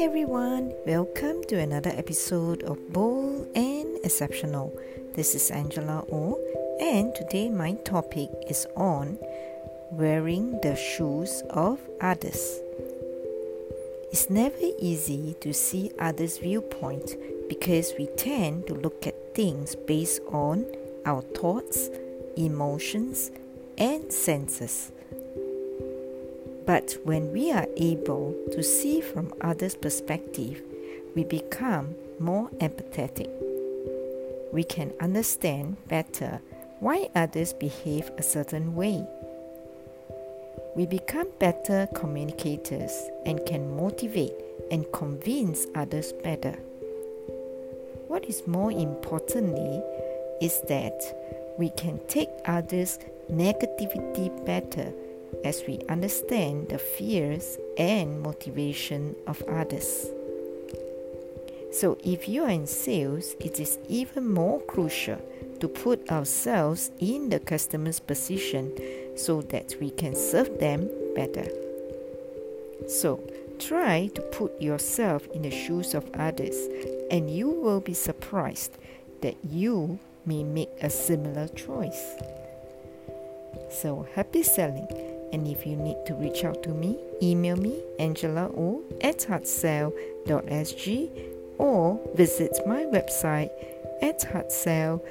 everyone, welcome to another episode of Bold and Exceptional. This is Angela O, and today my topic is on wearing the shoes of others. It's never easy to see others' viewpoint because we tend to look at things based on our thoughts, emotions, and senses. But when we are able to see from others' perspective, we become more empathetic. We can understand better why others behave a certain way. We become better communicators and can motivate and convince others better. What is more importantly is that we can take others' negativity better as we understand the fears and motivation of others. So, if you are in sales, it is even more crucial to put ourselves in the customer's position so that we can serve them better. So, try to put yourself in the shoes of others, and you will be surprised that you may make a similar choice. So, happy selling! And if you need to reach out to me, email me angelao at heartsell.sg or visit my website at heartsell.sg.